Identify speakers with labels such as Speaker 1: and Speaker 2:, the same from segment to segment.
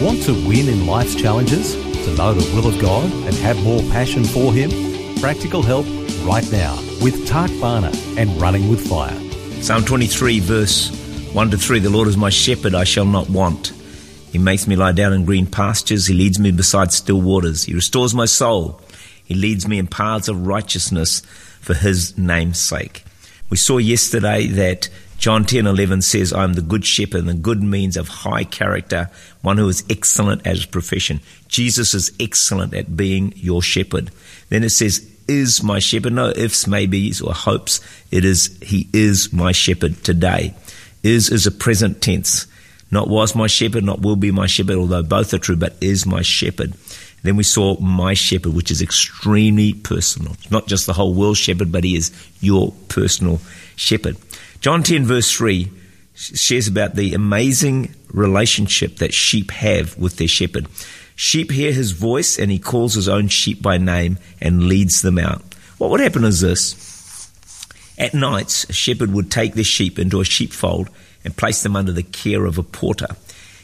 Speaker 1: Want to win in life's challenges? To know the will of God and have more passion for Him? Practical help right now with Tak Bhana and Running with Fire.
Speaker 2: Psalm 23, verse 1 to 3 The Lord is my shepherd, I shall not want. He makes me lie down in green pastures. He leads me beside still waters. He restores my soul. He leads me in paths of righteousness for his name's sake. We saw yesterday that John 10 11 says, I am the good shepherd, and the good means of high character, one who is excellent at his profession. Jesus is excellent at being your shepherd. Then it says, is my shepherd. No ifs, maybes, or hopes. It is, he is my shepherd today. Is is a present tense. Not was my shepherd, not will be my shepherd, although both are true, but is my shepherd. Then we saw my shepherd, which is extremely personal. Not just the whole world shepherd, but he is your personal shepherd. John 10 verse 3 shares about the amazing relationship that sheep have with their shepherd. Sheep hear his voice and he calls his own sheep by name and leads them out. What would happen is this. At nights, a shepherd would take the sheep into a sheepfold and place them under the care of a porter.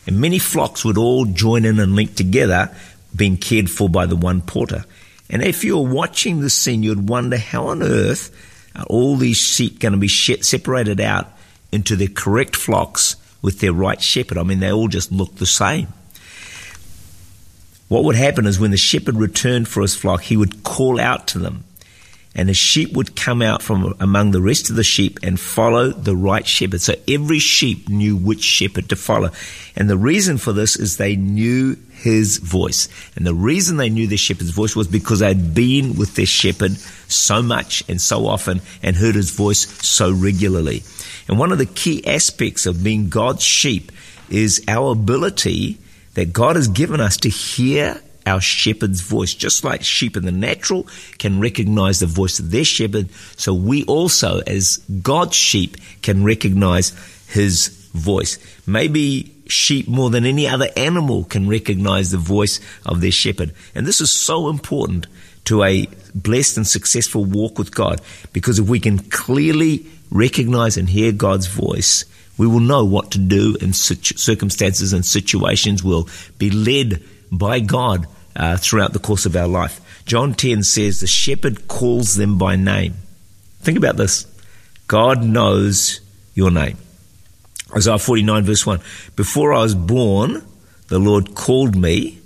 Speaker 2: And many flocks would all join in and link together, being cared for by the one porter. And if you're watching this scene, you'd wonder how on earth are all these sheep going to be separated out into their correct flocks with their right shepherd? I mean, they all just look the same. What would happen is when the shepherd returned for his flock, he would call out to them, and the sheep would come out from among the rest of the sheep and follow the right shepherd. So every sheep knew which shepherd to follow. And the reason for this is they knew his voice. And the reason they knew their shepherd's voice was because they'd been with their shepherd so much and so often and heard his voice so regularly. And one of the key aspects of being God's sheep is our ability that God has given us to hear our shepherd's voice. Just like sheep in the natural can recognize the voice of their shepherd, so we also, as God's sheep, can recognize his voice. Maybe sheep more than any other animal can recognize the voice of their shepherd. And this is so important to a blessed and successful walk with God because if we can clearly recognize and hear God's voice, we will know what to do in circumstances and situations. We'll be led by God uh, throughout the course of our life. John 10 says, The shepherd calls them by name. Think about this God knows your name. Isaiah 49, verse 1 Before I was born, the Lord called me.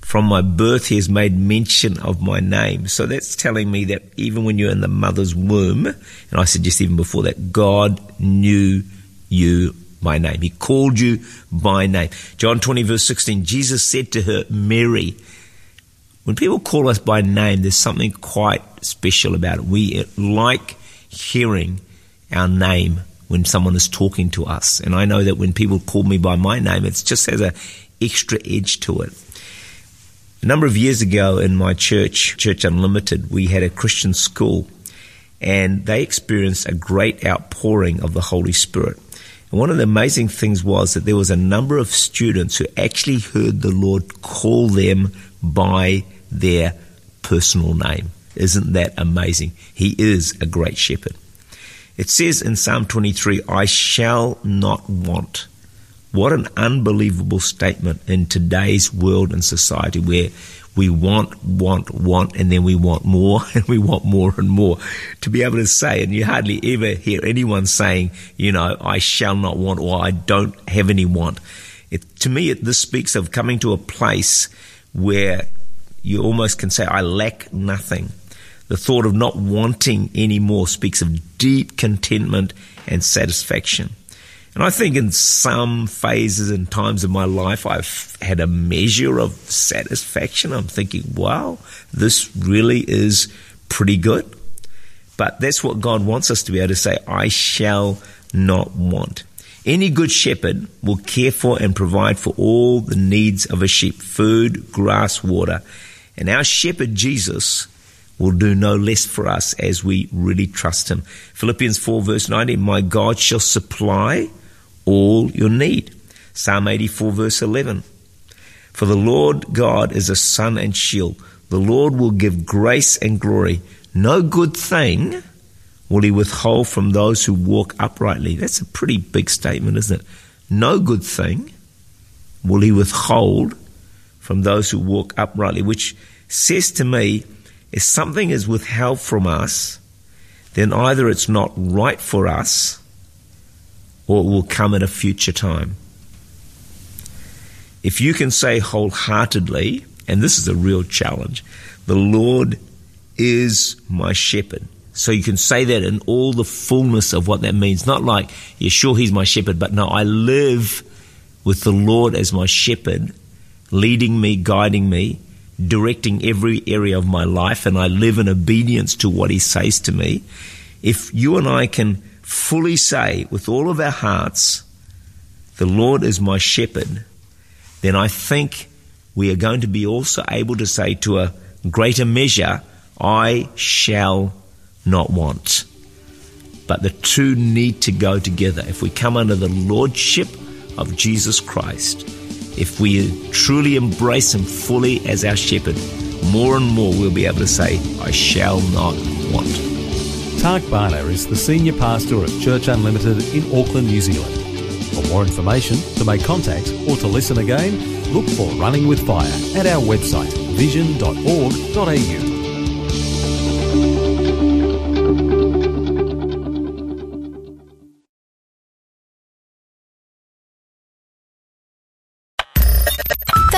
Speaker 2: From my birth, he has made mention of my name. So that's telling me that even when you're in the mother's womb, and I suggest even before that, God knew you by name. He called you by name. John 20, verse 16, Jesus said to her, Mary. When people call us by name, there's something quite special about it. We like hearing our name when someone is talking to us. And I know that when people call me by my name, it just has an extra edge to it. A number of years ago in my church, Church Unlimited, we had a Christian school and they experienced a great outpouring of the Holy Spirit. And one of the amazing things was that there was a number of students who actually heard the Lord call them by their personal name. Isn't that amazing? He is a great shepherd. It says in Psalm 23, I shall not want. What an unbelievable statement in today's world and society where we want, want, want, and then we want more and we want more and more. To be able to say, and you hardly ever hear anyone saying, you know, I shall not want or I don't have any want. It, to me, it, this speaks of coming to a place where you almost can say, I lack nothing. The thought of not wanting any more speaks of deep contentment and satisfaction. And I think in some phases and times of my life, I've had a measure of satisfaction. I'm thinking, wow, this really is pretty good. But that's what God wants us to be able to say, I shall not want. Any good shepherd will care for and provide for all the needs of a sheep food, grass, water. And our shepherd Jesus will do no less for us as we really trust him. Philippians 4, verse 19 My God shall supply all your need. Psalm 84, verse 11 For the Lord God is a sun and shield. The Lord will give grace and glory. No good thing will he withhold from those who walk uprightly. That's a pretty big statement, isn't it? No good thing will he withhold from those who walk uprightly, which says to me, if something is withheld from us, then either it's not right for us or it will come at a future time. If you can say wholeheartedly, and this is a real challenge, the Lord is my shepherd. So you can say that in all the fullness of what that means. Not like, yeah, sure, he's my shepherd, but no, I live with the Lord as my shepherd, leading me, guiding me, directing every area of my life, and I live in obedience to what he says to me. If you and I can fully say with all of our hearts, the Lord is my shepherd, then I think we are going to be also able to say to a greater measure, I shall not want. But the two need to go together. If we come under the lordship of Jesus Christ, if we truly embrace Him fully as our shepherd, more and more we'll be able to say, I shall not want.
Speaker 1: Tak Bhana is the senior pastor of Church Unlimited in Auckland, New Zealand. For more information, to make contact, or to listen again, look for Running with Fire at our website vision.org.au.